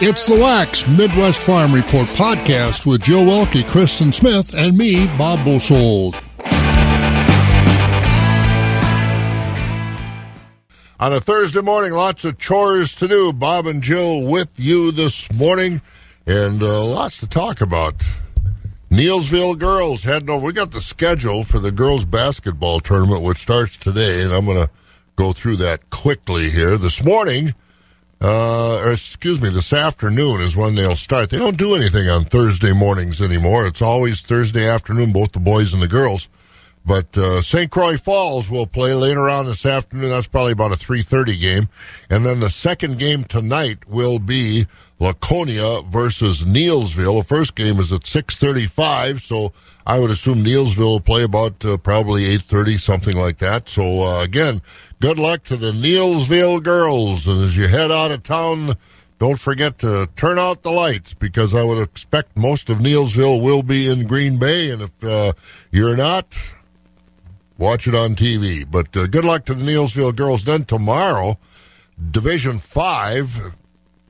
It's the Wax Midwest Farm Report podcast with Joe Welke, Kristen Smith, and me, Bob Bosold. On a Thursday morning, lots of chores to do. Bob and Jill with you this morning, and uh, lots to talk about. Neillsville girls heading over. We got the schedule for the girls basketball tournament, which starts today, and I'm going to go through that quickly here. This morning, uh, or excuse me, this afternoon is when they'll start. They don't do anything on Thursday mornings anymore. It's always Thursday afternoon, both the boys and the girls. But uh, St. Croix Falls will play later on this afternoon. That's probably about a 3.30 game. And then the second game tonight will be Laconia versus Neillsville. The first game is at 6.35, so I would assume Neillsville will play about uh, probably 8.30, something like that. So, uh, again, good luck to the Neillsville girls. And as you head out of town, don't forget to turn out the lights because I would expect most of Neillsville will be in Green Bay. And if uh, you're not, watch it on TV. But uh, good luck to the Neillsville girls. Then tomorrow, Division 5,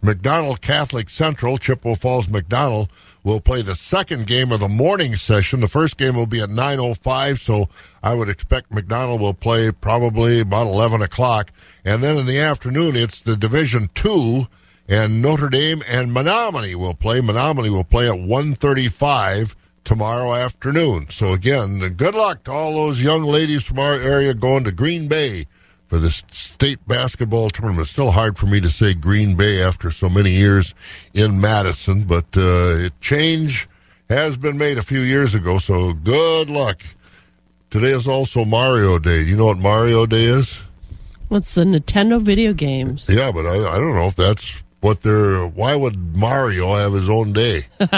McDonell Catholic Central, Chippewa Falls McDonell will play the second game of the morning session. The first game will be at 9.05, so I would expect McDonell will play probably about 11 o'clock. And then in the afternoon, it's the Division 2, and Notre Dame and Menomonie will play. Menomonie will play at 1.35 tomorrow afternoon. So again, good luck to all those young ladies from our area going to Green Bay for the state basketball tournament. It's still hard for me to say Green Bay after so many years in Madison, but uh, change has been made a few years ago. So good luck. Today is also Mario Day. Do you know what Mario Day is? What's the Nintendo video games? Yeah, but I, I don't know if that's what they're. Why would Mario have his own day?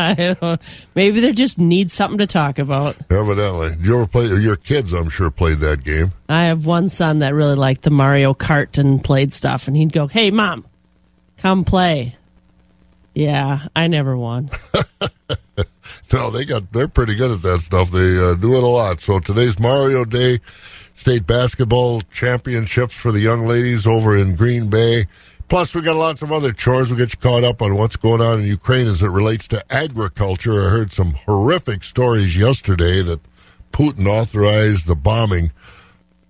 Maybe they just need something to talk about. Evidently, Did you ever play? Your kids, I'm sure, played that game. I have one son that really liked the Mario Kart and played stuff, and he'd go, "Hey, mom, come play." Yeah, I never won. no, they got. They're pretty good at that stuff. They uh, do it a lot. So today's Mario Day. State basketball championships for the young ladies over in Green Bay. Plus, we got lots of other chores. We'll get you caught up on what's going on in Ukraine as it relates to agriculture. I heard some horrific stories yesterday that Putin authorized the bombing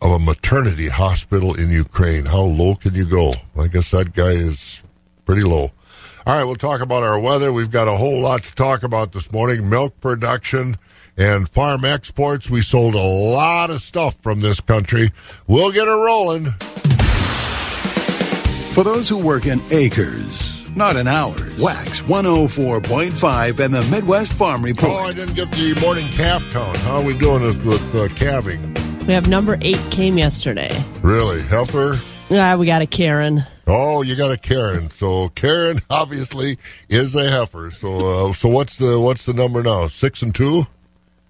of a maternity hospital in Ukraine. How low can you go? I guess that guy is pretty low. All right, we'll talk about our weather. We've got a whole lot to talk about this morning milk production and farm exports. We sold a lot of stuff from this country. We'll get it rolling. For those who work in acres, not in hours, Wax 104.5 and the Midwest Farm Report. Oh, I didn't get the morning calf count. How are we doing with uh, calving? We have number eight came yesterday. Really? Heifer? Yeah, we got a Karen. Oh, you got a Karen. So Karen obviously is a heifer. So uh, so what's the what's the number now? Six and two?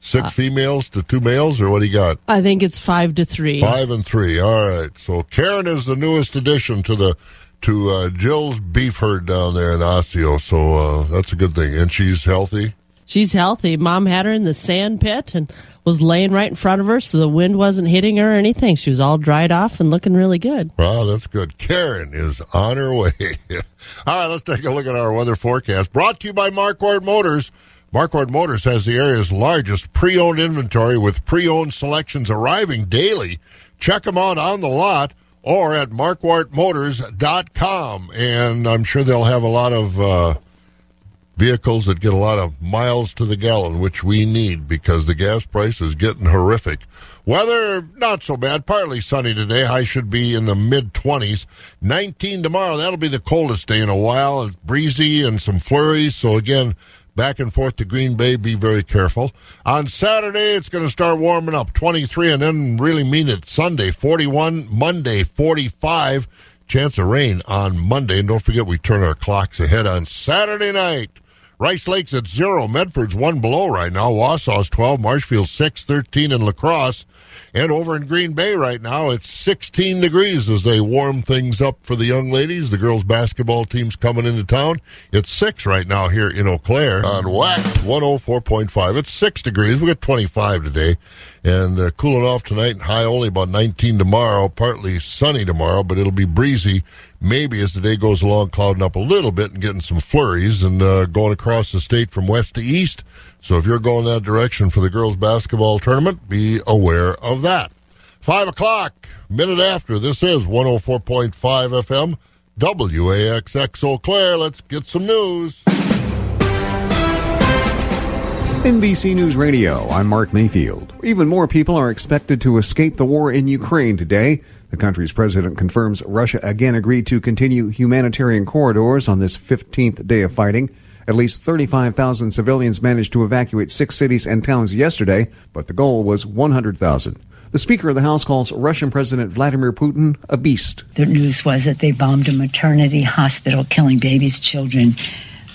Six uh, females to two males, or what do you got? I think it's five to three. Five and three. All right. So Karen is the newest addition to the to uh, Jill's beef herd down there in Osseo. So uh, that's a good thing. And she's healthy. She's healthy. Mom had her in the sand pit and was laying right in front of her, so the wind wasn't hitting her or anything. She was all dried off and looking really good. Wow, that's good. Karen is on her way. all right, let's take a look at our weather forecast. Brought to you by Marquardt Motors. Marquardt Motors has the area's largest pre-owned inventory with pre-owned selections arriving daily. Check them out on the lot or at marquardtmotors.com. And I'm sure they'll have a lot of uh, vehicles that get a lot of miles to the gallon, which we need because the gas price is getting horrific. Weather, not so bad. Partly sunny today. High should be in the mid 20s. 19 tomorrow. That'll be the coldest day in a while. It's breezy and some flurries. So, again, back and forth to Green Bay. Be very careful. On Saturday, it's going to start warming up 23 and then really mean it Sunday 41, Monday 45. Chance of rain on Monday. And don't forget, we turn our clocks ahead on Saturday night. Rice Lake's at zero. Medford's one below right now. Wausau's 12. Marshfield 6, 13 in La Crosse. And over in Green Bay right now, it's 16 degrees as they warm things up for the young ladies. The girls' basketball team's coming into town. It's 6 right now here in Eau Claire on Wax 104.5. It's 6 degrees. We got 25 today. And uh, cooling off tonight, high only about 19 tomorrow. Partly sunny tomorrow, but it'll be breezy maybe as the day goes along, clouding up a little bit and getting some flurries and uh, going across the state from west to east. So if you're going that direction for the girls' basketball tournament, be aware of that. Five o'clock, minute after. This is 104.5 FM, WAXX Eau Claire. Let's get some news. NBC News Radio, I'm Mark Mayfield. Even more people are expected to escape the war in Ukraine today. The country's president confirms Russia again agreed to continue humanitarian corridors on this 15th day of fighting. At least 35,000 civilians managed to evacuate six cities and towns yesterday, but the goal was 100,000. The Speaker of the House calls Russian President Vladimir Putin a beast. The news was that they bombed a maternity hospital, killing babies, children,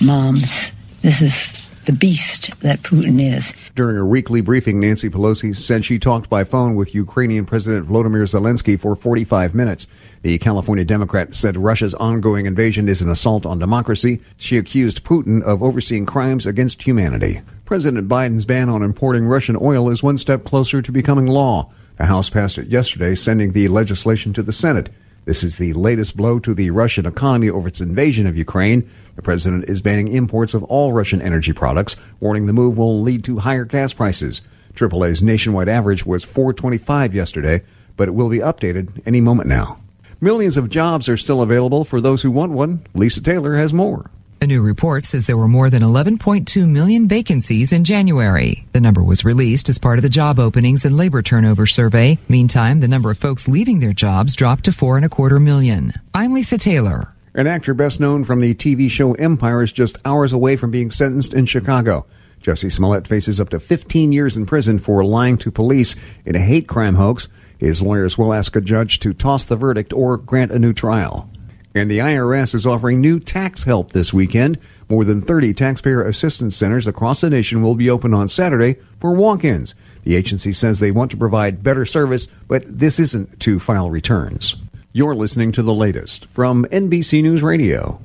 moms. This is the beast that Putin is. During a weekly briefing, Nancy Pelosi said she talked by phone with Ukrainian President Volodymyr Zelensky for 45 minutes. The California Democrat said Russia's ongoing invasion is an assault on democracy. She accused Putin of overseeing crimes against humanity. President Biden's ban on importing Russian oil is one step closer to becoming law. The House passed it yesterday, sending the legislation to the Senate. This is the latest blow to the Russian economy over its invasion of Ukraine. The president is banning imports of all Russian energy products, warning the move will lead to higher gas prices. AAA's nationwide average was 425 yesterday, but it will be updated any moment now. Millions of jobs are still available for those who want one. Lisa Taylor has more. A new report says there were more than 11.2 million vacancies in January. The number was released as part of the job openings and labor turnover survey. Meantime, the number of folks leaving their jobs dropped to four and a quarter million. I'm Lisa Taylor. An actor best known from the TV show Empire is just hours away from being sentenced in Chicago. Jussie Smollett faces up to 15 years in prison for lying to police in a hate crime hoax. His lawyers will ask a judge to toss the verdict or grant a new trial. And the IRS is offering new tax help this weekend. More than 30 taxpayer assistance centers across the nation will be open on Saturday for walk-ins. The agency says they want to provide better service, but this isn't to file returns. You're listening to the latest from NBC News Radio.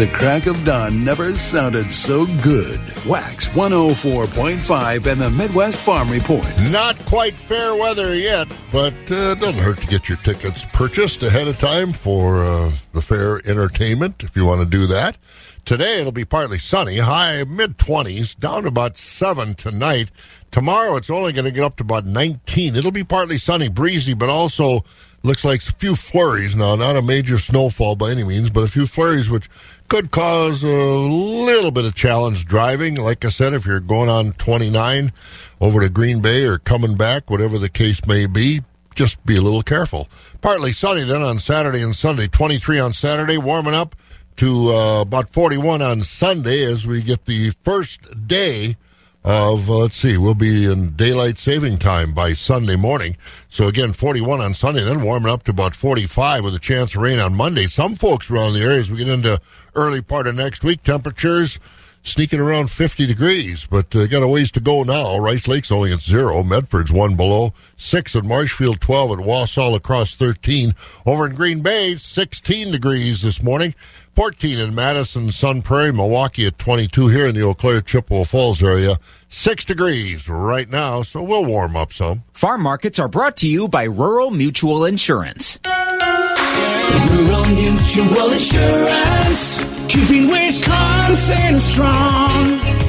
The crack of dawn never sounded so good. Wax 104.5 and the Midwest Farm Report. Not quite fair weather yet, but uh, it doesn't hurt to get your tickets purchased ahead of time for uh, the fair entertainment if you want to do that. Today it'll be partly sunny, high mid 20s, down about 7 tonight. Tomorrow it's only going to get up to about 19. It'll be partly sunny, breezy, but also looks like a few flurries now, not a major snowfall by any means, but a few flurries which could cause a little bit of challenge driving. Like I said, if you're going on 29 over to Green Bay or coming back, whatever the case may be, just be a little careful. Partly sunny then on Saturday and Sunday. 23 on Saturday, warming up to uh, about 41 on Sunday as we get the first day of, uh, let's see, we'll be in daylight saving time by Sunday morning. So again, 41 on Sunday, then warming up to about 45 with a chance of rain on Monday. Some folks around the area as we get into early part of next week, temperatures sneaking around 50 degrees, but uh, got a ways to go now. Rice Lake's only at zero. Medford's one below. Six at Marshfield, 12 at Wausau, La Crosse 13. Over in Green Bay, 16 degrees this morning. 14 in Madison, Sun Prairie, Milwaukee at 22 here in the Eau Claire, Chippewa Falls area. Six degrees right now, so we'll warm up some. Farm markets are brought to you by Rural Mutual Insurance. Rural Mutual Insurance, keeping Wisconsin strong.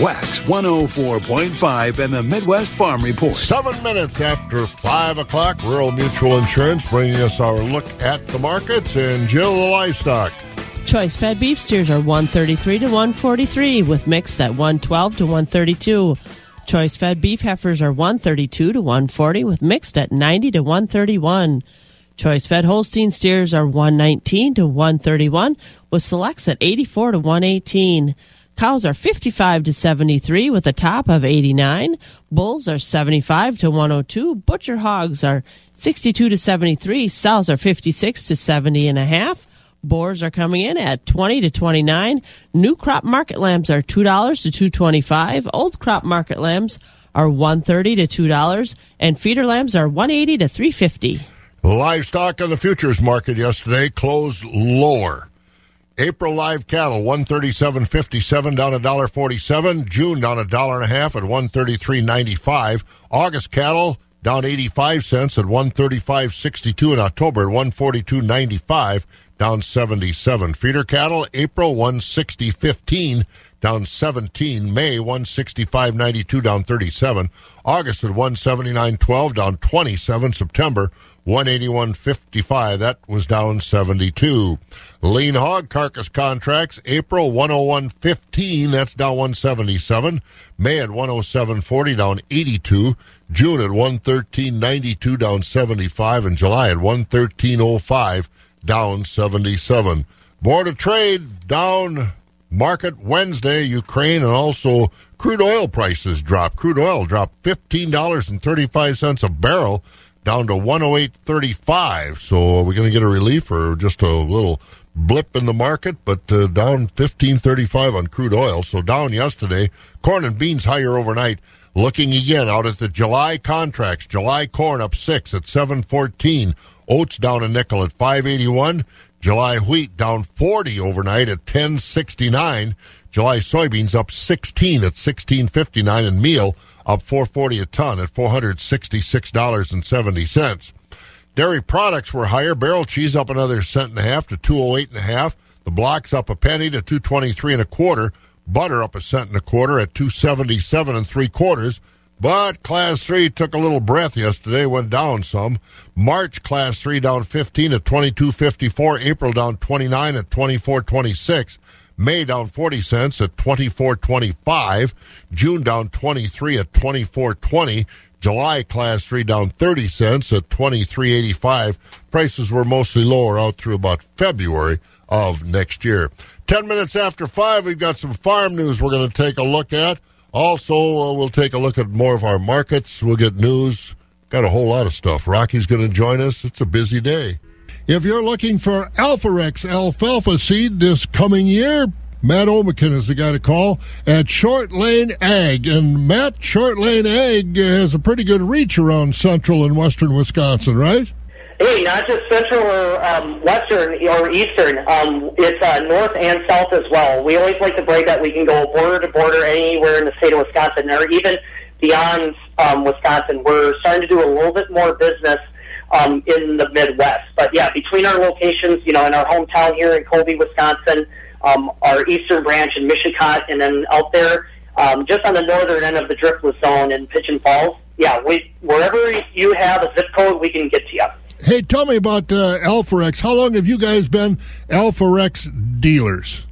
Wax 104.5 and the Midwest Farm Report. Seven minutes after five o'clock, Rural Mutual Insurance bringing us our look at the markets and Jill the livestock. Choice fed beef steers are 133 to 143 with mixed at 112 to 132. Choice fed beef heifers are 132 to 140 with mixed at 90 to 131. Choice fed Holstein steers are 119 to 131 with selects at 84 to 118. Cows are 55 to 73 with a top of 89. Bulls are 75 to 102. Butcher hogs are 62 to 73. Sows are 56 to 70 and a half. Boars are coming in at 20 to 29. New crop market lambs are $2 to 225. Old crop market lambs are 130 to $2 and feeder lambs are 180 to 350. Livestock on the futures market yesterday closed lower. April live cattle one thirty seven fifty seven down a dollar forty seven. June down a dollar and a half at one thirty three ninety five. August cattle down eighty five cents at one thirty five sixty two. In October at one forty two ninety five down seventy seven. Feeder cattle April one sixty fifteen down 17. May 165.92 down 37. August at 179.12 down 27. September 181.55 that was down 72. Lean hog carcass contracts April 101.15 that's down 177. May at 107.40 down 82. June at 113.92 down 75 and July at 113.05 down 77. Board of Trade down market Wednesday, Ukraine, and also crude oil prices dropped. Crude oil dropped $15.35 a barrel down to 108.35. So we're we going to get a relief or just a little blip in the market? But uh, down 15.35 on crude oil. So down yesterday. Corn and beans higher overnight. Looking again out at the July contracts. July corn up six at 714. Oats down a nickel at 581. July wheat down 40 overnight at 1069. July soybeans up 16 at 1659 and meal up 440 a ton at $466.70. Dairy products were higher. Barrel cheese up another cent and a half to 208 and a half. The blocks up a penny to 223 and a quarter. Butter up a cent and a quarter at 277 and three quarters. But Class 3 took a little breath yesterday, went down some. March Class 3 down 15 at 22.54. April down 29 at 24.26. May down 40 cents at 24.25. June down 23 at 24.20. July Class 3 down 30 cents at 23.85. Prices were mostly lower out through about February of next year. 10 minutes after 5, we've got some farm news we're going to take a look at. Also, uh, we'll take a look at more of our markets. We'll get news. Got a whole lot of stuff. Rocky's going to join us. It's a busy day. If you're looking for Alforex alfalfa seed this coming year, Matt Omican is the guy to call at Short Lane Ag. And Matt, Short Lane Ag has a pretty good reach around central and western Wisconsin, right? Hey, not just central or um, western or eastern. Um, it's uh, north and south as well. We always like to brag that we can go border to border anywhere in the state of Wisconsin, or even beyond um, Wisconsin. We're starting to do a little bit more business um, in the Midwest. But yeah, between our locations, you know, in our hometown here in Colby, Wisconsin, um, our eastern branch in Mishicot, and then out there um, just on the northern end of the driftless zone in Pigeon Falls. Yeah, we wherever you have a zip code, we can get to you. Hey, tell me about uh, Alforex. How long have you guys been Alforex dealers?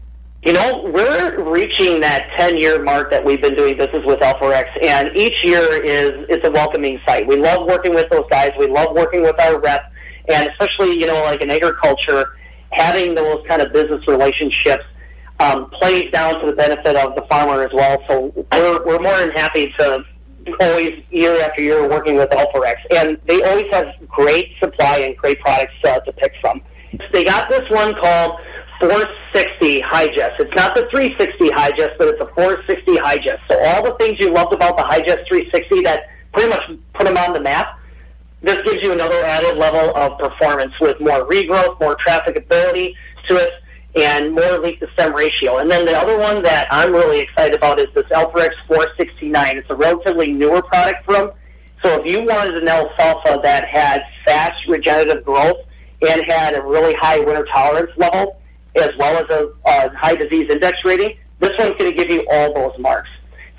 You know, we're reaching that 10-year mark that we've been doing business with Alforex, and each year is it's a welcoming sight. We love working with those guys. We love working with our rep, and especially, you know, like in agriculture, having those kind of business relationships um, plays down to the benefit of the farmer as well. So we're, we're more than happy to always year after year working with Alforex, and they always have great supply and great products uh, to pick from. They got this one called 460 Hi-Gest. It's not the 360 Hi-Gest, but it's a 460 Hi-Gest. So all the things you loved about the Hi-Gest 360 that pretty much put them on the map, this gives you another added level of performance with more regrowth, more trafficability to it and more leaf to stem ratio. And then the other one that I'm really excited about is this Alforex 469. It's a relatively newer product from. So if you wanted an alfalfa that had fast regenerative growth and had a really high winter tolerance level, as well as a, a high disease index rating, this one's going to give you all those marks.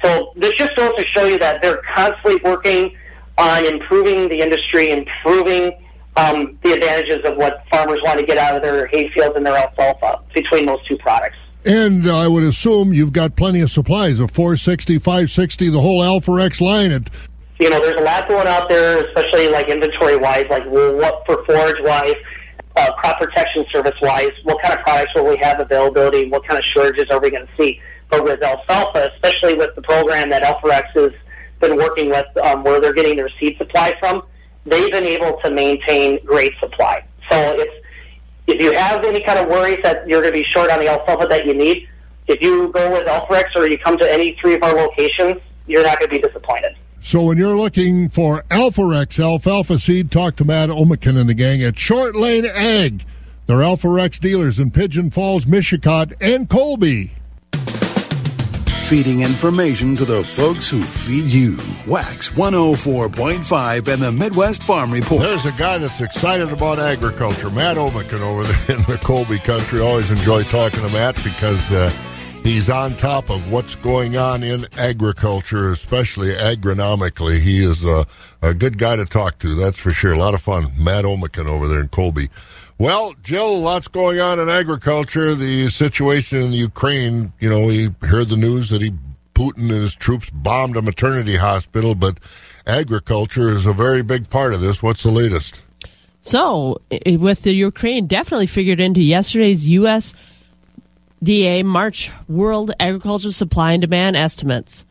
So this just goes to show you that they're constantly working on improving the industry, improving um, the advantages of what farmers want to get out of their hay fields and their alfalfa between those two products. And I would assume you've got plenty of supplies of 460, 560, the whole Alforex line. At you know, there's a lot going out there, especially like inventory wise, like well, what for forage wise, uh, crop protection service wise, what kind of products will we have availability, and what kind of shortages are we going to see. But with alfalfa, especially with the program that Alforex has been working with, um, where they're getting their seed supply from, they've been able to maintain great supply. So it's if you have any kind of worries that you're going to be short on the alfalfa that you need, if you go with Alforex or you come to any three of our locations, you're not going to be disappointed. So when you're looking for Alforex alfalfa seed, talk to Matt Omakin and the gang at Short Lane Ag. They're Alforex dealers in Pigeon Falls, Mishicot, and Colby. Feeding information to the folks who feed you. Wax 104.5 and the Midwest Farm Report. There's a guy that's excited about agriculture, Matt Omakin over there in the Colby country. Always enjoy talking to Matt because uh, he's on top of what's going on in agriculture, especially agronomically. He is a, a good guy to talk to, that's for sure. A lot of fun. Matt Omican over there in Colby. Well, Jill, lots going on in agriculture. The situation in Ukraine, you know, we heard the news that he, Putin and his troops bombed a maternity hospital, but agriculture is a very big part of this. What's the latest? So, with the Ukraine definitely figured into yesterday's USDA March World Agriculture Supply and Demand estimates.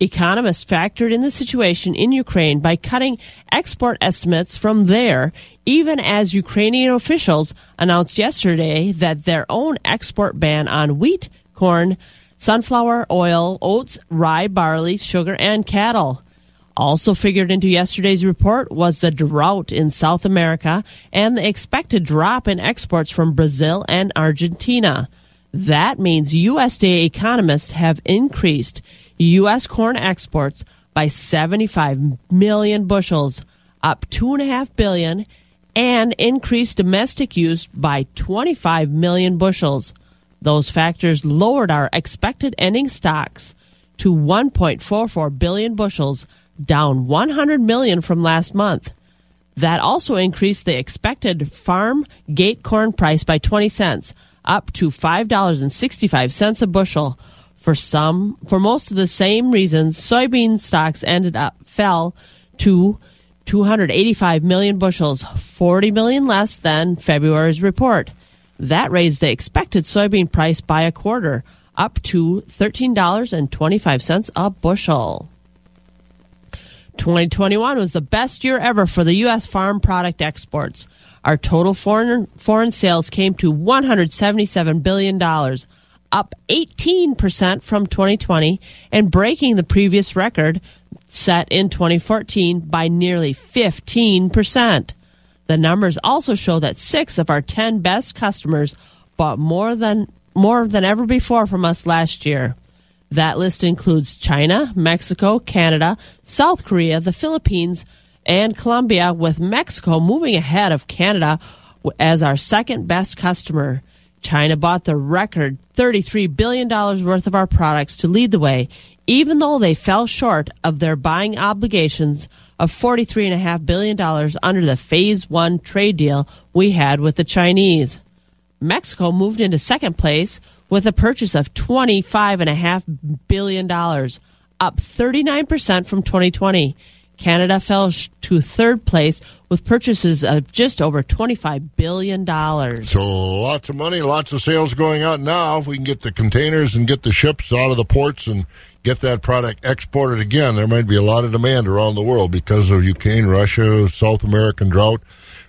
Economists factored in the situation in Ukraine by cutting export estimates from there, even as Ukrainian officials announced yesterday that their own export ban on wheat, corn, sunflower oil, oats, rye, barley, sugar, and cattle. Also figured into yesterday's report was the drought in South America and the expected drop in exports from Brazil and Argentina. That means USDA economists have increased U.S. corn exports by 75 million bushels, up 2.5 billion, and increased domestic use by 25 million bushels. Those factors lowered our expected ending stocks to 1.44 billion bushels, down 100 million from last month. That also increased the expected farm gate corn price by 20 cents, up to $5.65 a bushel. For some, for most of the same reasons, soybean stocks ended up fell to 285 million bushels, 40 million less than February's report. That raised the expected soybean price by a quarter, up to $13.25 a bushel. 2021 was the best year ever for the U.S. farm product exports. Our total foreign, foreign sales came to $177 billion, up 18% from 2020 and breaking the previous record set in 2014 by nearly 15%. The numbers also show that six of our 10 best customers bought more than, more than ever before from us last year. That list includes China, Mexico, Canada, South Korea, the Philippines, and Colombia, with Mexico moving ahead of Canada as our second best customer. China bought the record $33 billion worth of our products to lead the way, even though they fell short of their buying obligations of $43.5 billion under the Phase 1 trade deal we had with the Chinese. Mexico moved into second place with a purchase of $25.5 billion, up 39% from 2020. Canada fell sh- to third place with purchases of just over $25 billion. So lots of money, lots of sales going out now. If we can get the containers and get the ships out of the ports and get that product exported again, there might be a lot of demand around the world because of Ukraine, Russia, South American drought.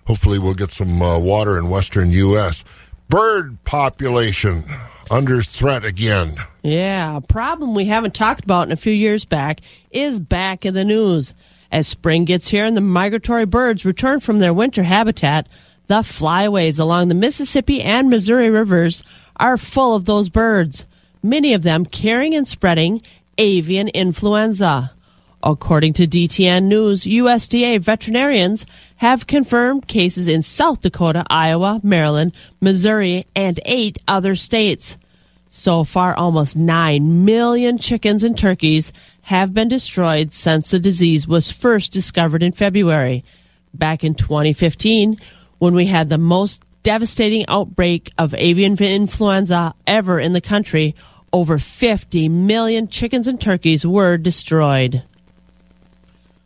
Hopefully, we'll get some uh, water in western U.S. Bird population under threat again. Yeah, a problem we haven't talked about in a few years back is back in the news. As spring gets here and the migratory birds return from their winter habitat, the flyways along the Mississippi and Missouri rivers are full of those birds, many of them carrying and spreading avian influenza. According to DTN News, USDA veterinarians have confirmed cases in South Dakota, Iowa, Maryland, Missouri, and eight other states. So far, almost 9 million chickens and turkeys have been destroyed since the disease was first discovered in February. Back in 2015, when we had the most devastating outbreak of avian influenza ever in the country, over 50 million chickens and turkeys were destroyed.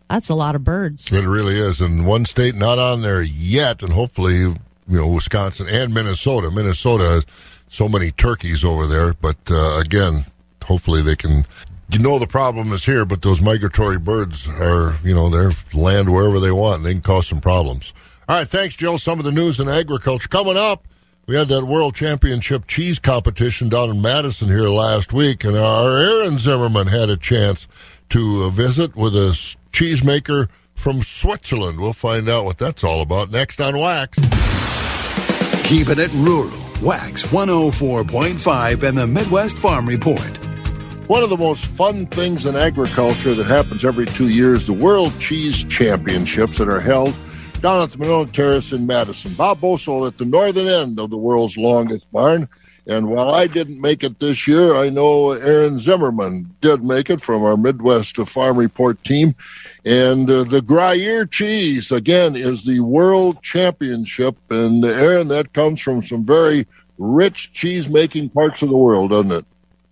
That's a lot of birds. It really is. And one state not on there yet, and hopefully, you know, Wisconsin and Minnesota. Minnesota has so many turkeys over there, but uh, again, hopefully they can. You know the problem is here, but those migratory birds are, you know, they're land wherever they want. And they can cause some problems. All right, thanks, Jill. Some of the news in agriculture coming up. We had that World Championship cheese competition down in Madison here last week, and our Aaron Zimmerman had a chance to uh, visit with a cheesemaker from Switzerland. We'll find out what that's all about next on Wax. Keeping it rural. Wax 104.5 and the Midwest Farm Report. One of the most fun things in agriculture that happens every two years, the World Cheese Championships that are held down at the Monona Terrace in Madison. Bob Bosold at the northern end of the world's longest barn. And while I didn't make it this year, I know Aaron Zimmerman did make it from our Midwest Farm Report team. And uh, the Gruyere cheese, again, is the world championship. And Aaron, that comes from some very rich cheese making parts of the world, doesn't it?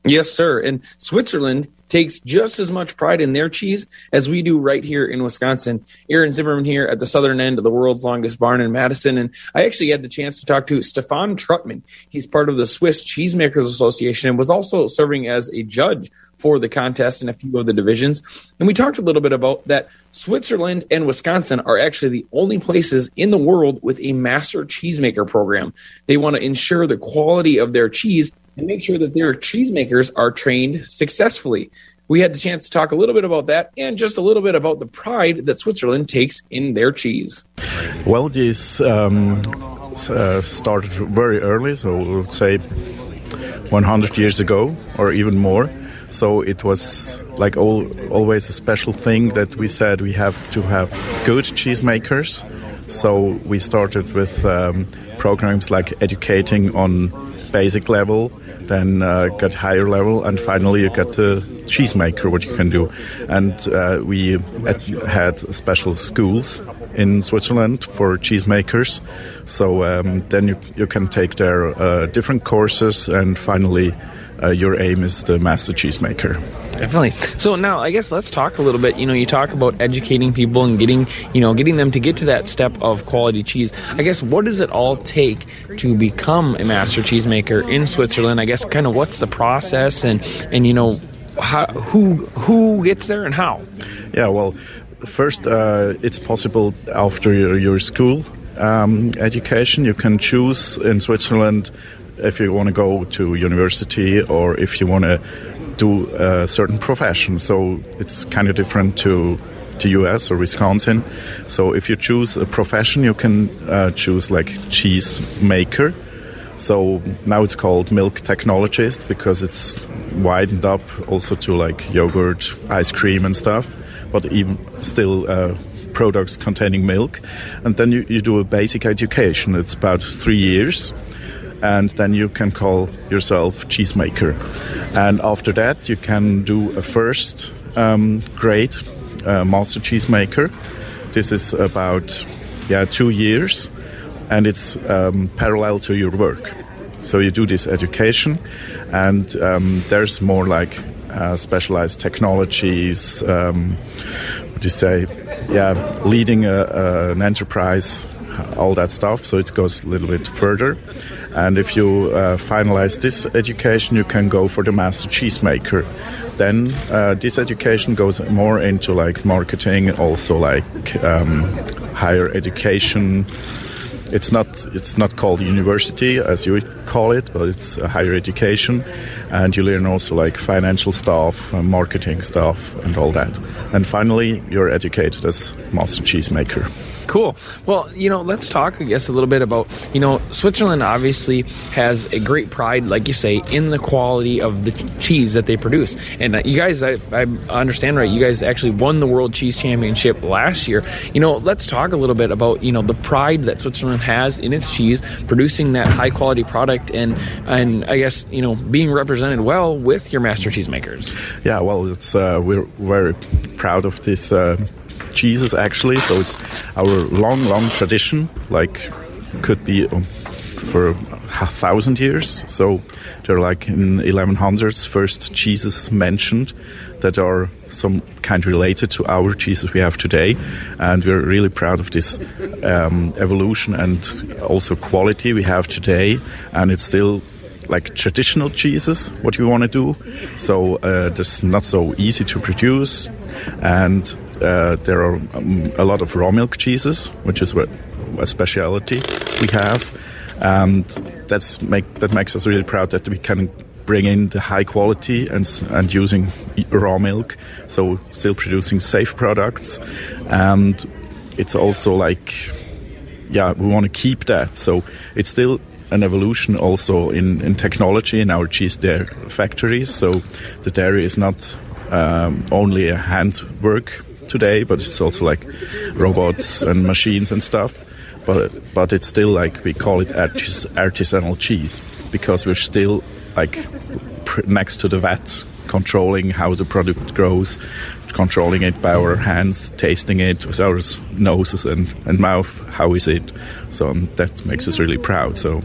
Yes, sir. And Switzerland takes just as much pride in their cheese as we do right here in Wisconsin. Aaron Zimmerman here at the southern end of the world's longest barn in Madison. And I actually had the chance to talk to Stefan Trutman. He's part of the Swiss Cheesemakers Association and was also serving as a judge for the contest in a few of the divisions. And we talked a little bit about that Switzerland and Wisconsin are actually the only places in the world with a master cheesemaker program. They want to ensure the quality of their cheese and make sure that their cheesemakers are trained successfully. We had the chance to talk a little bit about that and just a little bit about the pride that Switzerland takes in their cheese. Well, this um, uh, started very early, so we would say 100 years ago or even more. So it was like all, always a special thing that we said we have to have good cheesemakers. So we started with um, programs like educating on basic level, then uh, got higher level, and finally you get the cheesemaker, what you can do. And uh, we had- had special schools in Switzerland for cheesemakers. So um, then you, you can take their uh, different courses, and finally uh, your aim is the master cheesemaker. Definitely. So now I guess let's talk a little bit. You know, you talk about educating people and getting, you know, getting them to get to that step of quality cheese. I guess what does it all take to become a master cheesemaker in Switzerland? I guess kind of what's the process and and you know how, who who gets there and how? Yeah, well, first, uh, it's possible after your, your school um, education, you can choose in Switzerland if you want to go to university or if you want to do a certain profession. So it's kind of different to to US or Wisconsin. So if you choose a profession, you can uh, choose like cheese maker. So now it's called milk technologist because it's widened up also to like yogurt, ice cream, and stuff, but even still uh, products containing milk. And then you, you do a basic education. It's about three years. And then you can call yourself cheesemaker. And after that, you can do a first um, grade uh, master cheesemaker. This is about yeah two years and it's um, parallel to your work. So you do this education, and um, there's more like uh, specialized technologies. Um, what do you say? Yeah, leading a, a, an enterprise, all that stuff. So it goes a little bit further. And if you uh, finalize this education, you can go for the master cheesemaker. Then uh, this education goes more into like marketing, also like um, higher education it's not it's not called university as you call it, but it's higher education, and you learn also like financial stuff, uh, marketing stuff, and all that. And finally, you're educated as master cheesemaker. Cool. Well, you know, let's talk, I guess, a little bit about, you know, Switzerland obviously has a great pride, like you say, in the quality of the cheese that they produce. And uh, you guys, I, I understand right, you guys actually won the World Cheese Championship last year. You know, let's talk a little bit about, you know, the pride that Switzerland has in its cheese, producing that high quality product, and, and I guess, you know, being represented well with your master cheesemakers. Yeah, well, it's uh, we're very proud of this. Uh, cheeses actually. So it's our long long tradition like could be um, for a thousand years. So they're like in 1100s first cheeses mentioned that are some kind related to our cheeses we have today. And we're really proud of this um, evolution and also quality we have today. And it's still like traditional cheeses what we want to do. So uh, it's not so easy to produce. And uh, there are um, a lot of raw milk cheeses which is what a specialty we have and that's make that makes us really proud that we can bring in the high quality and and using raw milk, so still producing safe products, and it's also like yeah, we want to keep that. So it's still an evolution also in, in technology in our cheese dairy factories. So the dairy is not um, only a handwork today, but it's also like robots and machines and stuff. But but it's still like we call it artis- artisanal cheese because we're still like pr- next to the vat controlling how the product grows, controlling it by our hands, tasting it with our noses and, and mouth. How is it? So um, that makes us really proud. So,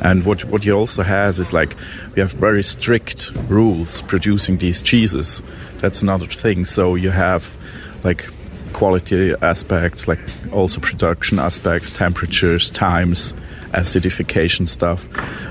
and what what he also has is like we have very strict rules producing these cheeses. That's another thing. So you have like quality aspects, like also production aspects, temperatures, times, acidification stuff.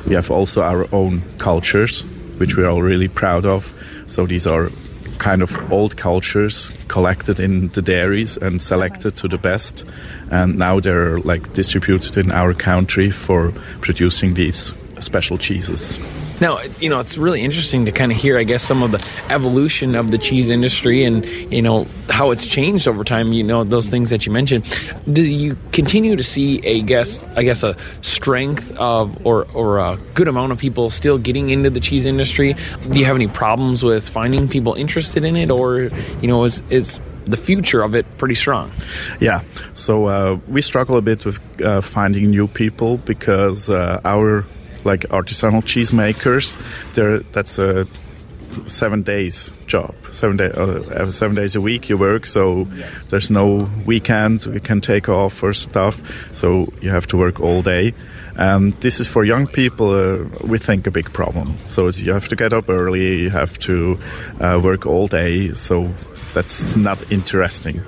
We have also our own cultures, which we're all really proud of. So these are kind of old cultures collected in the dairies and selected to the best, and now they're like distributed in our country for producing these special cheeses. Now, you know, it's really interesting to kind of hear, I guess, some of the evolution of the cheese industry and, you know, how it's changed over time, you know, those things that you mentioned. Do you continue to see a guess, I guess, a strength of or, or a good amount of people still getting into the cheese industry? Do you have any problems with finding people interested in it or, you know, is, is the future of it pretty strong? Yeah, so uh, we struggle a bit with uh, finding new people because uh, our like artisanal cheesemakers, they're that's a seven days job, seven day, uh, seven days a week you work. So there's no weekend you can take off or stuff. So you have to work all day. And this is for young people, uh, we think a big problem. So you have to get up early, you have to uh, work all day. So that's not interesting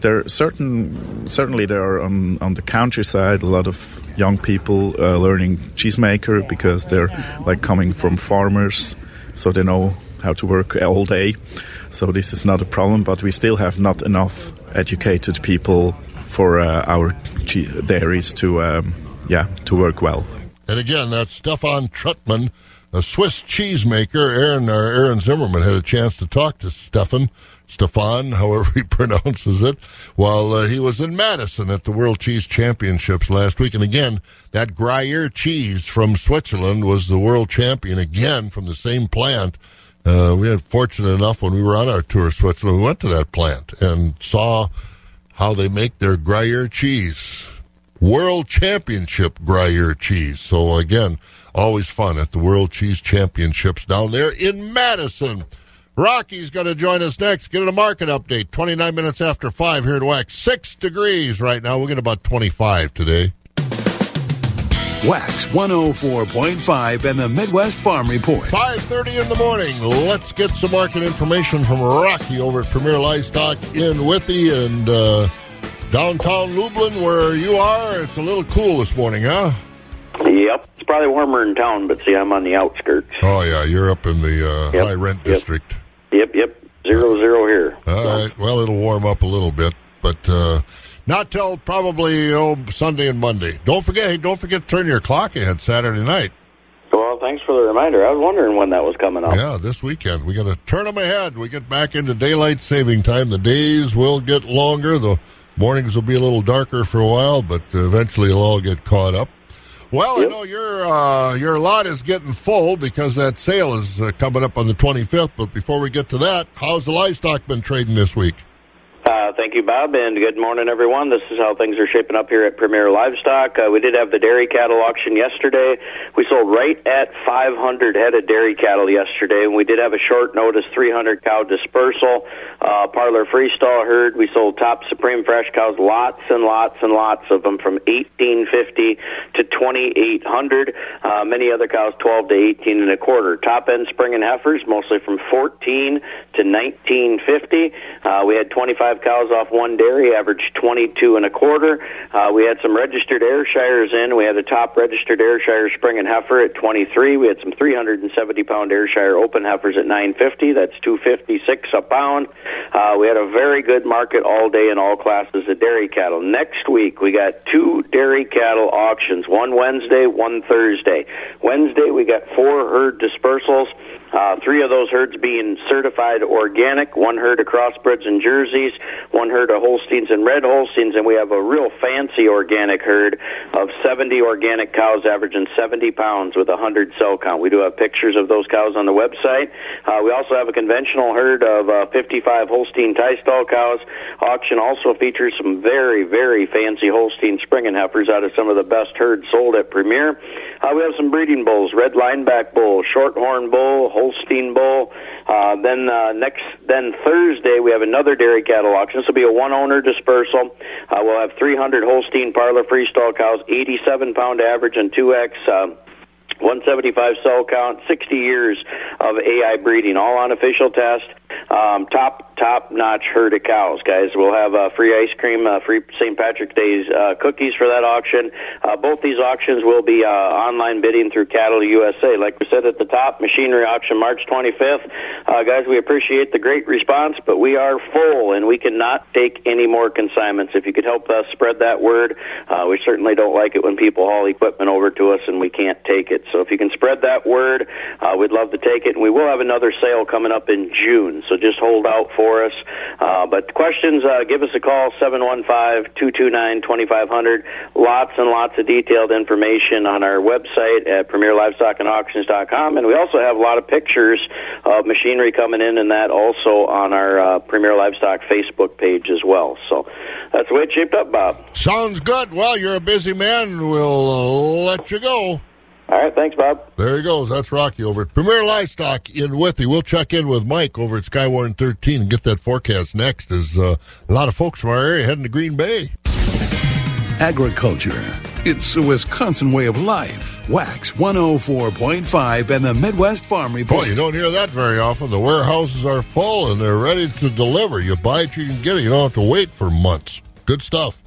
there are certain certainly there are on, on the countryside a lot of young people uh, learning cheesemaker because they're like coming from farmers so they know how to work all day so this is not a problem but we still have not enough educated people for uh, our che- dairies to um, yeah to work well And again, that's Stefan Trutman, a Swiss cheesemaker. Aaron, uh, Aaron Zimmerman had a chance to talk to Stefan, Stefan, however he pronounces it, while uh, he was in Madison at the World Cheese Championships last week. And again, that Gruyere cheese from Switzerland was the world champion again from the same plant. Uh, we had fortunate enough when we were on our tour of Switzerland, we went to that plant and saw how they make their Gruyere cheese. World Championship Gruyere cheese. So again, always fun at the World Cheese Championships down there in Madison. Rocky's going to join us next. Get a market update. 29 minutes after 5 here in Wax. 6 degrees right now. We'll get about 25 today. Wax 104.5 and the Midwest Farm Report. 5.30 in the morning. Let's get some market information from Rocky over at Premier Livestock in Withee and uh, downtown Lublin where you are. It's a little cool this morning, huh? Yep, it's probably warmer in town, but see, I'm on the outskirts. Oh, yeah. You're up in the uh, Yep, high rent yep. district. Yep, yep, zero zero here. All right. Well, it'll warm up a little bit, but uh, not till probably oh, Sunday and Monday. Don't forget. Hey, don't forget to turn your clock ahead Saturday night. Well, thanks for the reminder. I was wondering when that was coming up. Yeah, this weekend we got to turn them ahead. We get back into daylight saving time. The days will get longer. The mornings will be a little darker for a while, but eventually it'll all get caught up. Well, I know your uh, your lot is getting full because that sale is uh, coming up on the 25th. But before we get to that, how's the livestock been trading this week? Uh, thank you, Bob, and good morning, everyone. This is how things are shaping up here at Premier Livestock. Uh, we did have the dairy cattle auction yesterday. We sold right at 500 head of dairy cattle yesterday, and we did have a short notice 300 cow dispersal. Uh, parlor freestall herd. We sold top Supreme Fresh cows, lots and lots and lots of them, from 1850 to 2800. Uh, many other cows 12 to 18 and a quarter. Top end spring and heifers, mostly from 14 to 1950. Uh, we had 25 cows off one dairy, averaged 22 and a quarter. Uh, we had some registered Ayrshires in. We had a top registered Ayrshire spring and heifer at 23. We had some 370 pound Ayrshire open heifers at 950. That's 256 a pound. Uh, we had a very good market all day in all classes of dairy cattle. Next week, we got two dairy cattle auctions, one Wednesday, one Thursday. Wednesday, we got four herd dispersals. Uh, three of those herds being certified organic, one herd of crossbreds and jerseys, one herd of Holsteins and red Holsteins, and we have a real fancy organic herd of 70 organic cows averaging 70 pounds with a 100 cell count. We do have pictures of those cows on the website. Uh, we also have a conventional herd of uh, 55 Holstein tie stall cows. Auction also features some very, very fancy Holstein spring and heifers out of some of the best herds sold at Premier. Uh, we have some breeding bulls, red lineback bull, shorthorn bull, Holstein bull. Uh, then uh, next, then Thursday we have another dairy cattle auction. This will be a one-owner dispersal. Uh, we'll have 300 Holstein parlor freestall cows, 87 pound average and 2x. Uh, 175 cell count, 60 years of AI breeding, all on official test. Um, top top notch herd of cows, guys. We'll have uh, free ice cream, uh, free St. Patrick's Day's uh, cookies for that auction. Uh, both these auctions will be uh, online bidding through Cattle USA. Like we said at the top, machinery auction March 25th. Uh, guys, we appreciate the great response, but we are full and we cannot take any more consignments. If you could help us spread that word, uh, we certainly don't like it when people haul equipment over to us and we can't take it. So if you can spread that word, uh, we'd love to take it. And we will have another sale coming up in June, so just hold out for us. Uh, but questions, uh, give us a call, 715-229-2500. Lots and lots of detailed information on our website at premierlivestockandauctions.com. And we also have a lot of pictures of machinery coming in and that also on our uh, Premier Livestock Facebook page as well. So that's the way it shaped up, Bob. Sounds good. Well, you're a busy man. We'll uh, let you go. All right, thanks, Bob. There he goes. That's Rocky over at Premier Livestock in Withee. We'll check in with Mike over at Skywarn 13 and get that forecast next as uh, a lot of folks from our area heading to Green Bay. Agriculture. It's a Wisconsin way of life. Wax 104.5 and the Midwest Farm Report. Boy, you don't hear that very often. The warehouses are full and they're ready to deliver. You buy it, you can get it. You don't have to wait for months. Good stuff.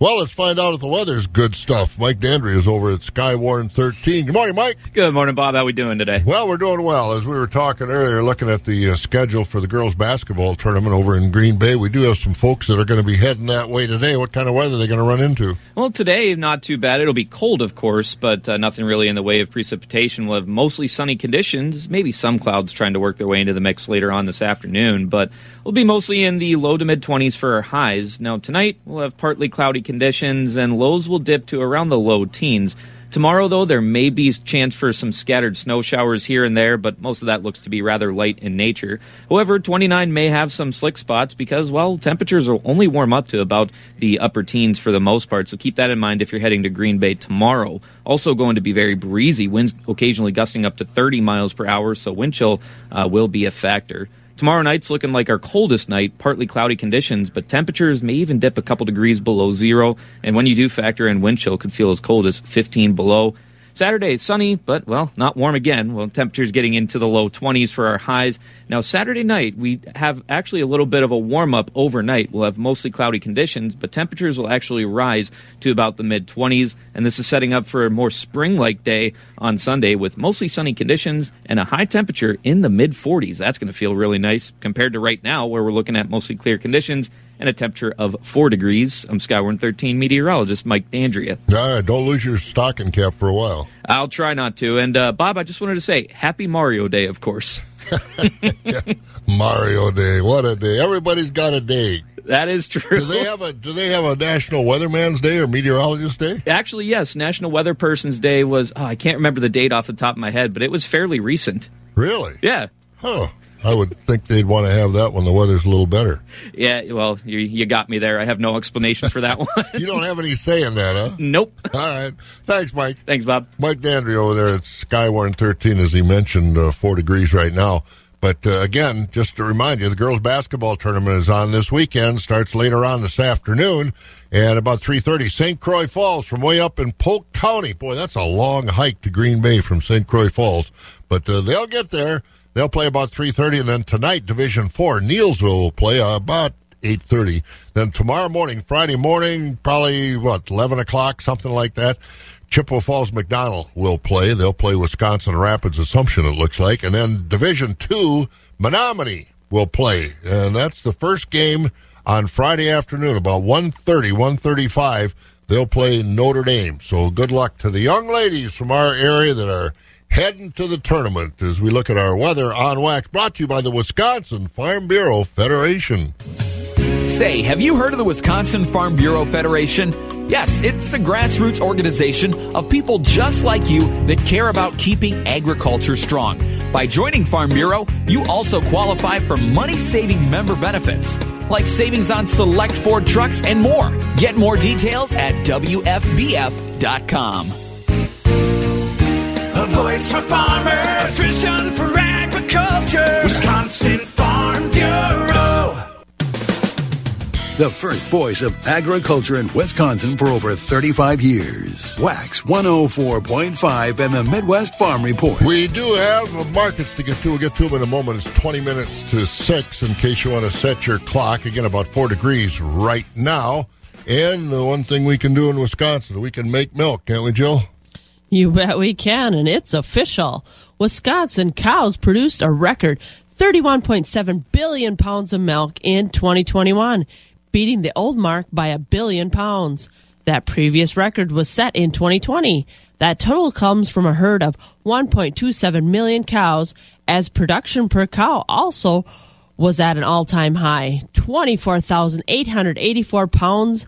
Well, let's find out if the weather's good stuff. Mike Dandry is over at Skywarn 13. Good morning, Mike. Good morning, Bob. How are we doing today? Well, we're doing well. As we were talking earlier, looking at the uh, schedule for the girls' basketball tournament over in Green Bay, we do have some folks that are going to be heading that way today. What kind of weather are they going to run into? Well, today, not too bad. It'll be cold, of course, but uh, nothing really in the way of precipitation. We'll have mostly sunny conditions, maybe some clouds trying to work their way into the mix later on this afternoon, but we'll be mostly in the low to mid 20s for our highs. Now, tonight, we'll have partly cloudy conditions, and lows will dip to around the low teens. Tomorrow, though, there may be a chance for some scattered snow showers here and there, but most of that looks to be rather light in nature. However, 29 may have some slick spots because, well, temperatures will only warm up to about the upper teens for the most part, so keep that in mind if you're heading to Green Bay tomorrow. Also going to be very breezy, winds occasionally gusting up to 30 miles per hour, so wind chill uh, will be a factor. Tomorrow night's looking like our coldest night, partly cloudy conditions, but temperatures may even dip a couple degrees below zero. And when you do factor in wind chill, could feel as cold as 15 below. Saturday sunny, but well, not warm again. Well, temperatures getting into the low 20s for our highs. Now, Saturday night, we have actually a little bit of a warm up overnight. We'll have mostly cloudy conditions, but temperatures will actually rise to about the mid 20s. And this is setting up for a more spring like day on Sunday with mostly sunny conditions and a high temperature in the mid 40s. That's going to feel really nice compared to right now, where we're looking at mostly clear conditions and a temperature of 4 degrees. I'm Skywarn 13 meteorologist Mike Dandria. Right, don't lose your stocking cap for a while. I'll try not to. And uh, Bob, I just wanted to say Happy Mario Day, of course. Mario Day, what a day! Everybody's got a day. That is true. Do they have a Do they have a National Weatherman's Day or Meteorologist Day? Actually, yes. National Weather Person's Day was. Oh, I can't remember the date off the top of my head, but it was fairly recent. Really? Yeah. Huh. I would think they'd want to have that when the weather's a little better. Yeah, well, you, you got me there. I have no explanation for that one. you don't have any say in that, huh? Nope. All right. Thanks, Mike. Thanks, Bob. Mike Dandry over there at Skywarn 13, as he mentioned, uh, four degrees right now. But uh, again, just to remind you, the girls' basketball tournament is on this weekend. Starts later on this afternoon, and about three thirty. St. Croix Falls from way up in Polk County. Boy, that's a long hike to Green Bay from St. Croix Falls, but uh, they'll get there. They'll play about three thirty, and then tonight, Division Four, Neillsville will play about eight thirty. Then tomorrow morning, Friday morning, probably what eleven o'clock, something like that. Chippewa Falls McDonell will play. They'll play Wisconsin Rapids Assumption, it looks like. And then Division Two, Menomonie will play, and that's the first game on Friday afternoon, about 1.30, 1.35. They'll play Notre Dame. So good luck to the young ladies from our area that are heading to the tournament as we look at our weather on wax. Brought to you by the Wisconsin Farm Bureau Federation. Say, have you heard of the Wisconsin Farm Bureau Federation? Yes, it's the grassroots organization of people just like you that care about keeping agriculture strong. By joining Farm Bureau, you also qualify for money saving member benefits, like savings on select Ford trucks and more. Get more details at WFBF.com. A voice for farmers, a vision for agriculture. Wisconsin Farm Bureau. The first voice of agriculture in Wisconsin for over 35 years. Wax 104.5 and the Midwest Farm Report. We do have markets to get to. We'll get to them in a moment. It's 20 minutes to 6 in case you want to set your clock. Again, about 4 degrees right now. And the one thing we can do in Wisconsin, we can make milk, can't we, Jill? You bet we can, and it's official. Wisconsin cows produced a record 31.7 billion pounds of milk in 2021, beating the old mark by a billion pounds. That previous record was set in 2020. That total comes from a herd of 1.27 million cows, as production per cow also was at an all time high 24,884 pounds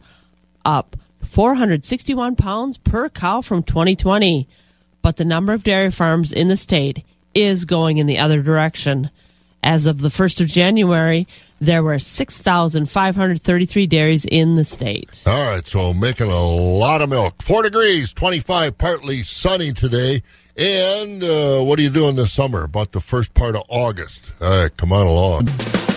up 461 pounds per cow from 2020. But the number of dairy farms in the state is going in the other direction. As of the 1st of January, there were 6,533 dairies in the state. All right, so making a lot of milk. Four degrees, 25, partly sunny today. And uh, what are you doing this summer? About the first part of August. All right, come on along.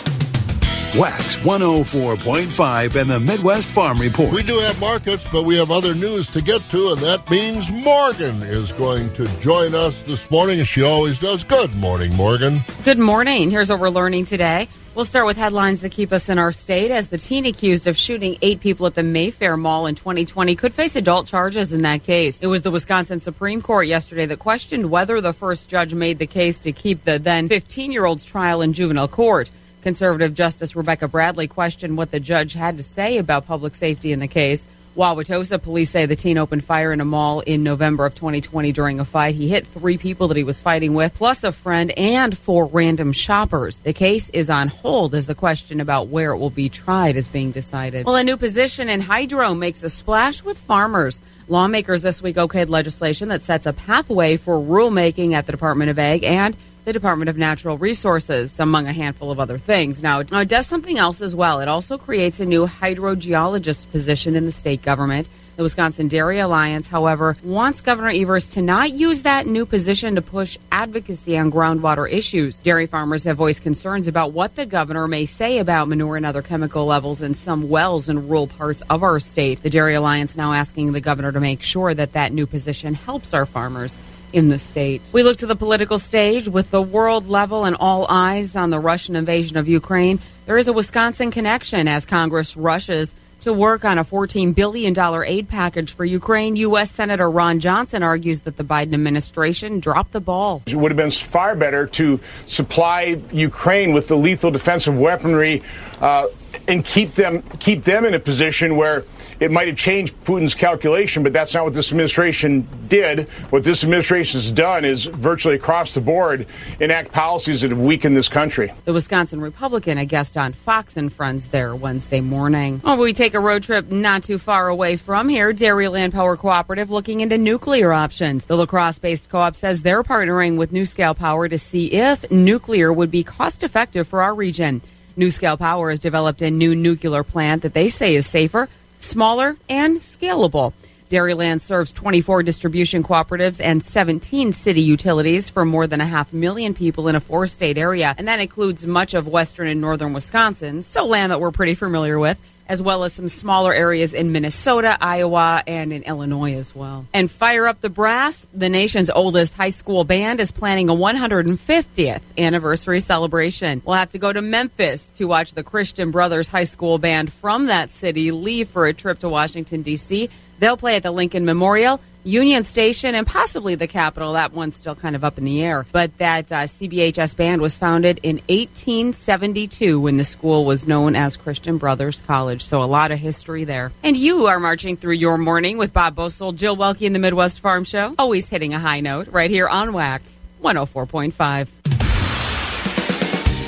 Wax 104.5 and the Midwest Farm Report. We do have markets, but we have other news to get to, and that means Morgan is going to join us this morning, as she always does. Good morning, Morgan. Good morning. Here's what we're learning today. We'll start with headlines that keep us in our state as the teen accused of shooting eight people at the Mayfair Mall in 2020 could face adult charges in that case. It was the Wisconsin Supreme Court yesterday that questioned whether the first judge made the case to keep the then 15 year old's trial in juvenile court. Conservative Justice Rebecca Bradley questioned what the judge had to say about public safety in the case. Wauwatosa police say the teen opened fire in a mall in November of 2020 during a fight. He hit three people that he was fighting with, plus a friend and four random shoppers. The case is on hold as the question about where it will be tried is being decided. Well, a new position in hydro makes a splash with farmers. Lawmakers this week okayed legislation that sets a pathway for rulemaking at the Department of Ag and the Department of Natural Resources, among a handful of other things. Now, now, it does something else as well. It also creates a new hydrogeologist position in the state government. The Wisconsin Dairy Alliance, however, wants Governor Evers to not use that new position to push advocacy on groundwater issues. Dairy farmers have voiced concerns about what the governor may say about manure and other chemical levels in some wells in rural parts of our state. The Dairy Alliance now asking the governor to make sure that that new position helps our farmers in the state. We look to the political stage with the world level and all eyes on the Russian invasion of Ukraine. There is a Wisconsin connection as Congress rushes to work on a $14 billion aid package for Ukraine. U.S. Senator Ron Johnson argues that the Biden administration dropped the ball. It would have been far better to supply Ukraine with the lethal defensive weaponry uh, and keep them keep them in a position where it might have changed Putin's calculation, but that's not what this administration did. What this administration has done is virtually across the board enact policies that have weakened this country. The Wisconsin Republican, a guest on Fox and Friends there Wednesday morning. Oh, we take a road trip not too far away from here. Dairyland Power Cooperative looking into nuclear options. The La Crosse based co op says they're partnering with NuScale Power to see if nuclear would be cost effective for our region. NuScale Power has developed a new nuclear plant that they say is safer, smaller, and scalable. Dairyland serves 24 distribution cooperatives and 17 city utilities for more than a half million people in a four state area, and that includes much of western and northern Wisconsin, so land that we're pretty familiar with as well as some smaller areas in Minnesota, Iowa, and in Illinois as well. And Fire Up the Brass, the nation's oldest high school band, is planning a 150th anniversary celebration. We'll have to go to Memphis to watch the Christian Brothers High School Band from that city leave for a trip to Washington, D.C. They'll play at the Lincoln Memorial Union Station and possibly the Capitol. That one's still kind of up in the air. But that uh, CBHS band was founded in 1872 when the school was known as Christian Brothers College. So a lot of history there. And you are marching through your morning with Bob Bosold, Jill Welke in the Midwest Farm Show. Always hitting a high note right here on Wax 104.5.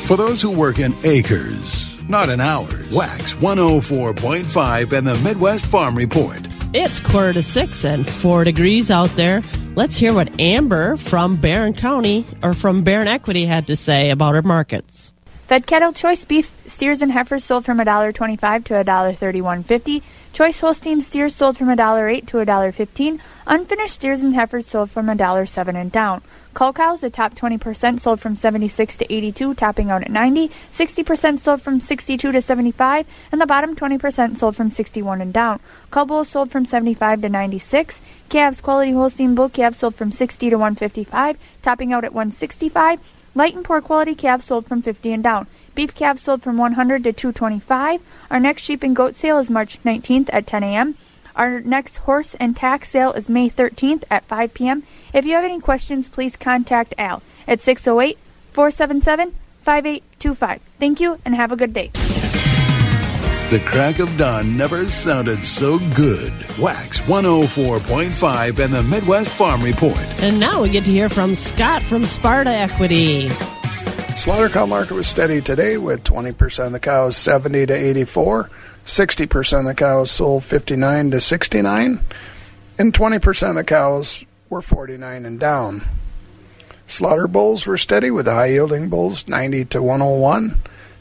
For those who work in acres, not in hours, Wax 104.5 and the Midwest Farm Report. It's quarter to six and four degrees out there. Let's hear what Amber from Barron County or from Barron Equity had to say about her markets. Fed cattle choice beef steers and heifers sold from $1.25 to $1.31.50. Choice Holstein steers sold from $1.08 to $1.15. Unfinished steers and heifers sold from $1.07 and down. Cull cows, the top 20% sold from 76 to 82, topping out at 90. 60% sold from 62 to 75, and the bottom 20% sold from 61 and down. Cull bulls sold from 75 to 96. Calves, quality Holstein bull calves sold from 60 to 155, topping out at 165. Light and poor quality calves sold from 50 and down. Beef calves sold from 100 to 225. Our next sheep and goat sale is March 19th at 10 a.m. Our next horse and tax sale is May 13th at 5 p.m. If you have any questions, please contact Al at 608 477 5825. Thank you and have a good day. The crack of dawn never sounded so good. Wax 104.5 and the Midwest Farm Report. And now we get to hear from Scott from Sparta Equity. Slaughter cow market was steady today with 20% of the cows 70 to 84, 60% of the cows sold 59 to 69, and 20% of the cows were 49 and down. Slaughter bulls were steady with the high yielding bulls 90 to 101,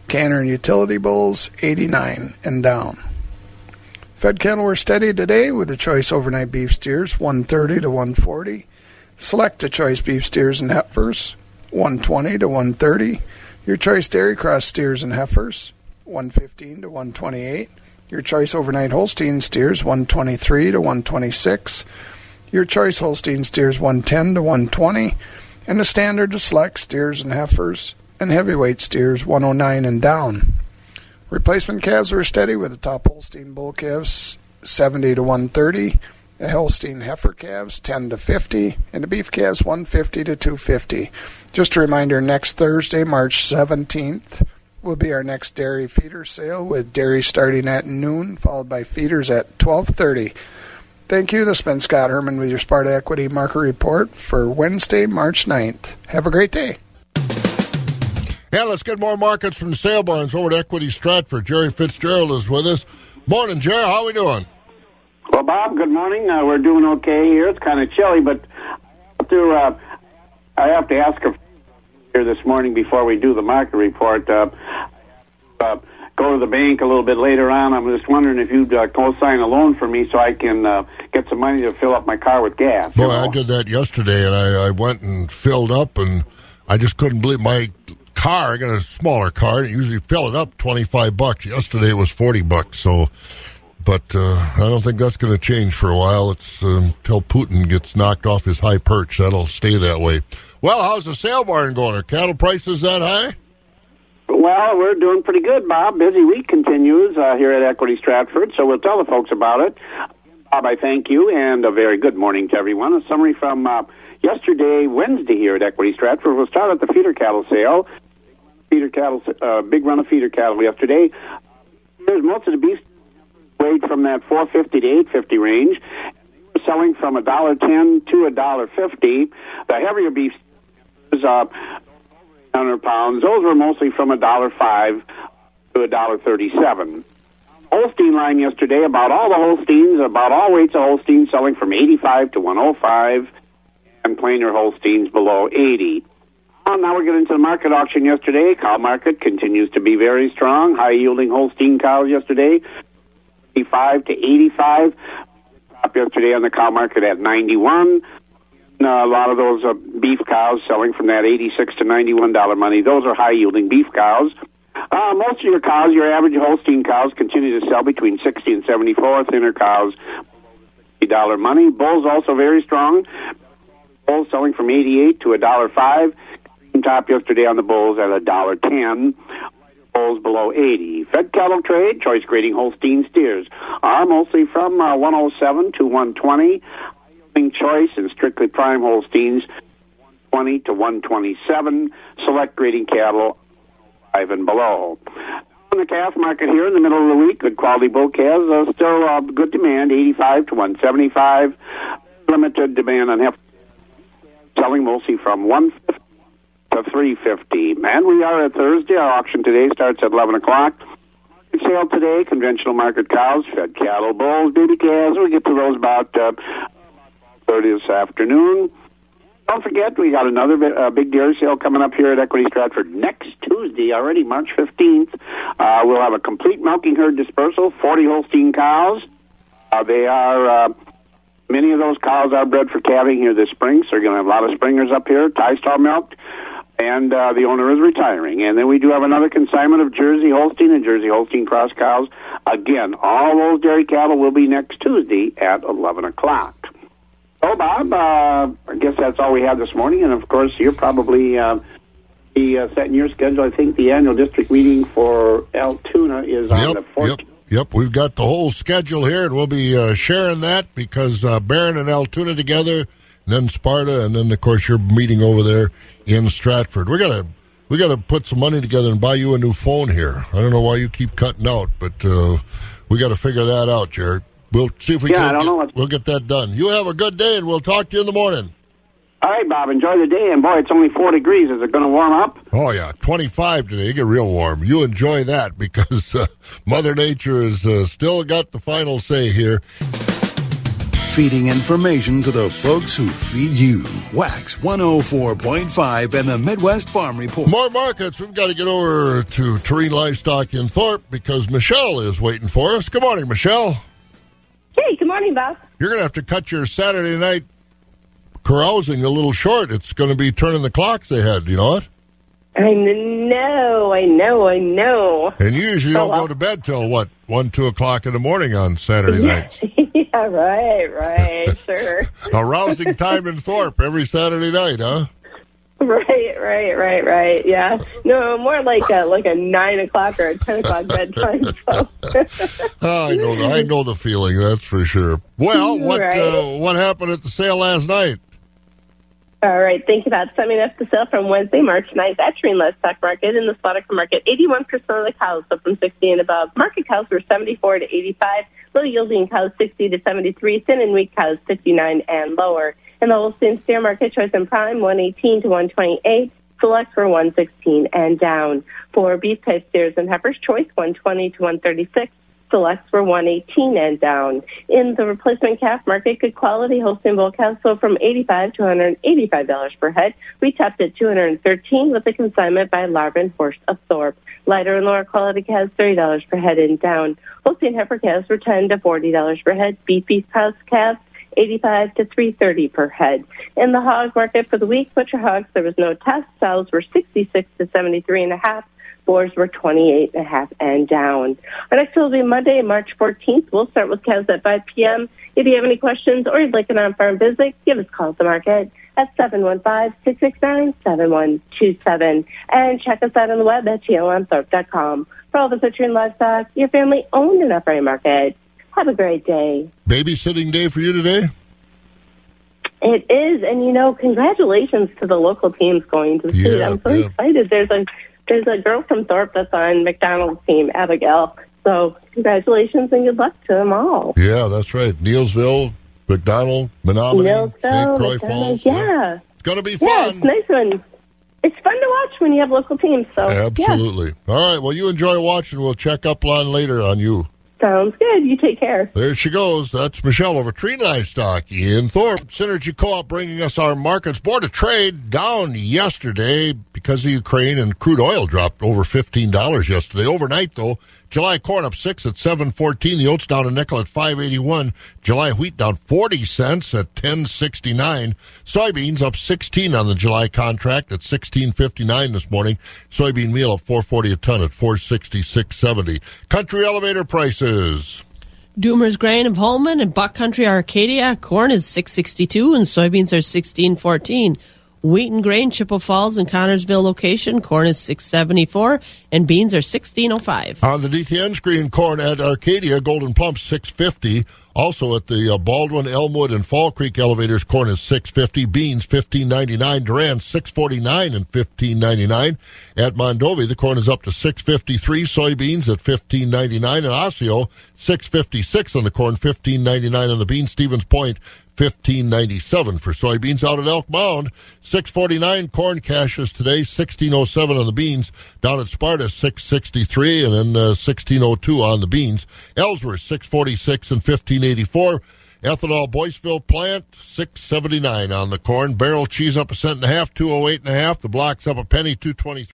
canner and utility bulls 89 and down. Fed cattle were steady today with the choice overnight beef steers 130 to 140, select to choice beef steers and heifers 120 to 130, your choice dairy cross steers and heifers 115 to 128, your choice overnight Holstein steers 123 to 126, your choice Holstein steers 110 to 120, and the standard to select steers and heifers and heavyweight steers 109 and down. Replacement calves were steady with the top Holstein bull calves 70 to 130, the Holstein heifer calves 10 to 50, and the beef calves 150 to 250. Just a reminder, next Thursday, March 17th, will be our next dairy feeder sale with dairy starting at noon, followed by feeders at 1230. Thank you. This has been Scott Herman with your Sparta Equity Market Report for Wednesday, March 9th. Have a great day. Yeah, let's get more markets from the sale barns over at Equity Stratford. Jerry Fitzgerald is with us. Morning, Jerry. How are we doing? Well, Bob, good morning. Uh, we're doing okay here. It's kind of chilly, but I have to, uh, I have to ask a here this morning before we do the market report. Uh, uh, go to the bank a little bit later on. I'm just wondering if you'd uh, co-sign a loan for me so I can uh, get some money to fill up my car with gas. Boy, I did that yesterday, and I, I went and filled up, and I just couldn't believe my car. I got a smaller car, and usually fill it up twenty five bucks. Yesterday it was forty bucks. So, but uh, I don't think that's going to change for a while. It's uh, until Putin gets knocked off his high perch that'll stay that way. Well, how's the sale barn going? Are cattle prices that high? Well, we're doing pretty good, Bob. Busy week continues uh, here at Equity Stratford, so we'll tell the folks about it. Bob, I thank you, and a very good morning to everyone. A summary from uh, yesterday, Wednesday, here at Equity Stratford. We'll start at the feeder cattle sale. Feeder cattle, uh, big run of feeder cattle yesterday. There's most of the beef weighed from that 450 to 850 range. We're selling from a dollar ten to a dollar fifty. The heavier beef is uh, 100 pounds. Those were mostly from a dollar five to a dollar thirty-seven. Holstein line yesterday, about all the Holsteins, about all weights of Holsteins selling from 85 to 105, and plainer Holsteins below 80. Well, now we're getting to the market auction yesterday. Cow market continues to be very strong. High yielding Holstein cows yesterday, 85 to 85. Top yesterday on the cow market at 91. Uh, a lot of those uh, beef cows selling from that 86 to 91 dollar money. Those are high yielding beef cows. Uh, most of your cows, your average Holstein cows, continue to sell between 60 and 74. Thinner cows, $80 money. Bulls also very strong. Bulls selling from 88 to a dollar five. Top yesterday on the bulls at a dollar ten. Bulls below 80. Fed cattle trade, choice grading Holstein steers are mostly from uh, 107 to 120. Choice and Strictly Prime Holsteins, 120 to 127. Select grading cattle, five and below. On the calf market here in the middle of the week, good quality bull calves, uh, still uh, good demand, 85 to 175. Limited demand on heifer selling mostly from 150 to 350. And we are at Thursday. Our auction today starts at 11 o'clock. Market sale today, conventional market cows, fed cattle, bulls, baby calves. We get to those about uh, 30 this afternoon. Don't forget, we got another uh, big dairy sale coming up here at Equity Stratford next Tuesday, already March 15th. Uh, we'll have a complete milking herd dispersal, 40 Holstein cows. Uh, they are, uh, many of those cows are bred for calving here this spring, so you're going to have a lot of springers up here, tie stall milked, and uh, the owner is retiring. And then we do have another consignment of Jersey Holstein and Jersey Holstein cross cows. Again, all those dairy cattle will be next Tuesday at 11 o'clock. Oh, Bob, uh, I guess that's all we have this morning. And of course, you're probably uh, be uh, setting your schedule. I think the annual district meeting for Altoona is on the 14th. Yep, yep. We've got the whole schedule here, and we'll be uh, sharing that because uh, Barron and Altoona together, then Sparta, and then of course you're meeting over there in Stratford. We gotta we gotta put some money together and buy you a new phone here. I don't know why you keep cutting out, but uh, we got to figure that out, Jared. We'll see if we Yeah, can. I don't get, know We'll get that done. You have a good day, and we'll talk to you in the morning. All right, Bob, enjoy the day. And boy, it's only four degrees. Is it going to warm up? Oh yeah, twenty five today. You get real warm. You enjoy that because uh, Mother Nature has uh, still got the final say here. Feeding information to the folks who feed you. Wax 104.5 and the Midwest Farm Report. More markets. We've got to get over to Terrain Livestock in Thorp because Michelle is waiting for us. Good morning, Michelle. Hey, good morning, Bob. You're going to have to cut your Saturday night carousing a little short. It's going to be turning the clocks ahead. You know what? I know, I know, I know. And you usually Oh, don't well. go to bed till what one, two o'clock in the morning on Saturday nights. right, right, sure. A rousing time in Thorp every Saturday night, huh? Right, right, right, right. Yeah. No, more like a like a nine o'clock or a ten o'clock bedtime. So. I know, I know the feeling. That's for sure. Well, what Right. uh, what happened at the sale last night? All right, think about summing up the sale from Wednesday, March 9th at Treen Livestock Market in the Slaughter Market. 81% of the cows sold from 60 and above. Market cows were 74 to 85. Low yielding cows 60 to 73. Thin and weak cows 59 and lower. In the Holstein Steer Market, choice and prime 118 to 128. Select for 116 and down. For beef type steers and heifers, choice 120 to 136. Selects for 118 and down. In the replacement calf market, good quality Holstein bull cows sold from 85 to 185 dollars per head. We topped at 213 with a consignment by Larvin Horst of Thorp. Lighter and lower quality calves 30 dollars per head and down. Holstein heifer calves were 10 to 40 dollars per head. Beef beef cows calves 85 to 330 per head. In the hog market for the week, butcher hogs there was no test. Sows were 66 to 73 and a half. Boars were 28 and a half and down. Our next will be Monday, March 14th. We'll start with cows at 5 p.m. If you have any questions or you'd like an on-farm visit, give us a call at the market at 715-669-7127. And check us out on the web at tlmthorpe.com. For all the butcher and livestock, your family owned and operated market. Have a great day. Babysitting day for you today? It is, and you know, congratulations to the local teams going to the state. Yeah, I'm so yeah. excited. There's a there's a girl from Thorp that's on McDonell's team, Abigail. So congratulations and good luck to them all. Yeah, that's right. Neillsville, McDonald, Menomonie, St. Croix Falls. yeah. It's going to be fun. Yeah, it's nice one. it's fun to watch when you have local teams. So yeah, Absolutely. All right. Well, you enjoy watching. We'll check up on later on you. Sounds good. You take care. There she goes. That's Michelle over Tree Livestock in Thorp. Synergy Co-op bringing us our markets. Board of Trade down yesterday because of Ukraine and crude oil dropped over $15 yesterday. Overnight, though, July corn up six at seven fourteen. The oats down a nickel at five eighty one. July wheat down forty cents at ten sixty nine. Soybeans up sixteen on the July contract at sixteen fifty nine this morning. Soybean meal up four forty a ton at four sixty six seventy. Country elevator prices. Doomer's Grain of Holmen and Buck Country Arcadia corn is six sixty two and soybeans are sixteen fourteen. Wheat and grain, Chippewa Falls, and Connorsville location. Corn is six seventy four, and beans are sixteen oh five. On the DTN screen, corn at Arcadia, Gold'n Plump six fifty. Also at the uh, Baldwin, Elmwood, and Fall Creek elevators, corn is six fifty. Beans fifteen ninety nine. Durand six forty nine and fifteen ninety nine. At Mondovi, the corn is up to six fifty three. Soybeans at fifteen ninety nine, and Osseo six fifty six on the corn, fifteen ninety nine on the beans. Stevens Point 1597 for soybeans out at Elk Mound. 649 corn caches today, 1607 on the beans. Down at Sparta, 663 and then uh, 1602 on the beans. Ellsworth, 646 and 1584. Ethanol Boyceville plant, 679 on the corn. Barrel cheese up a cent and a half, 208 and a half. The blocks up a penny, 223.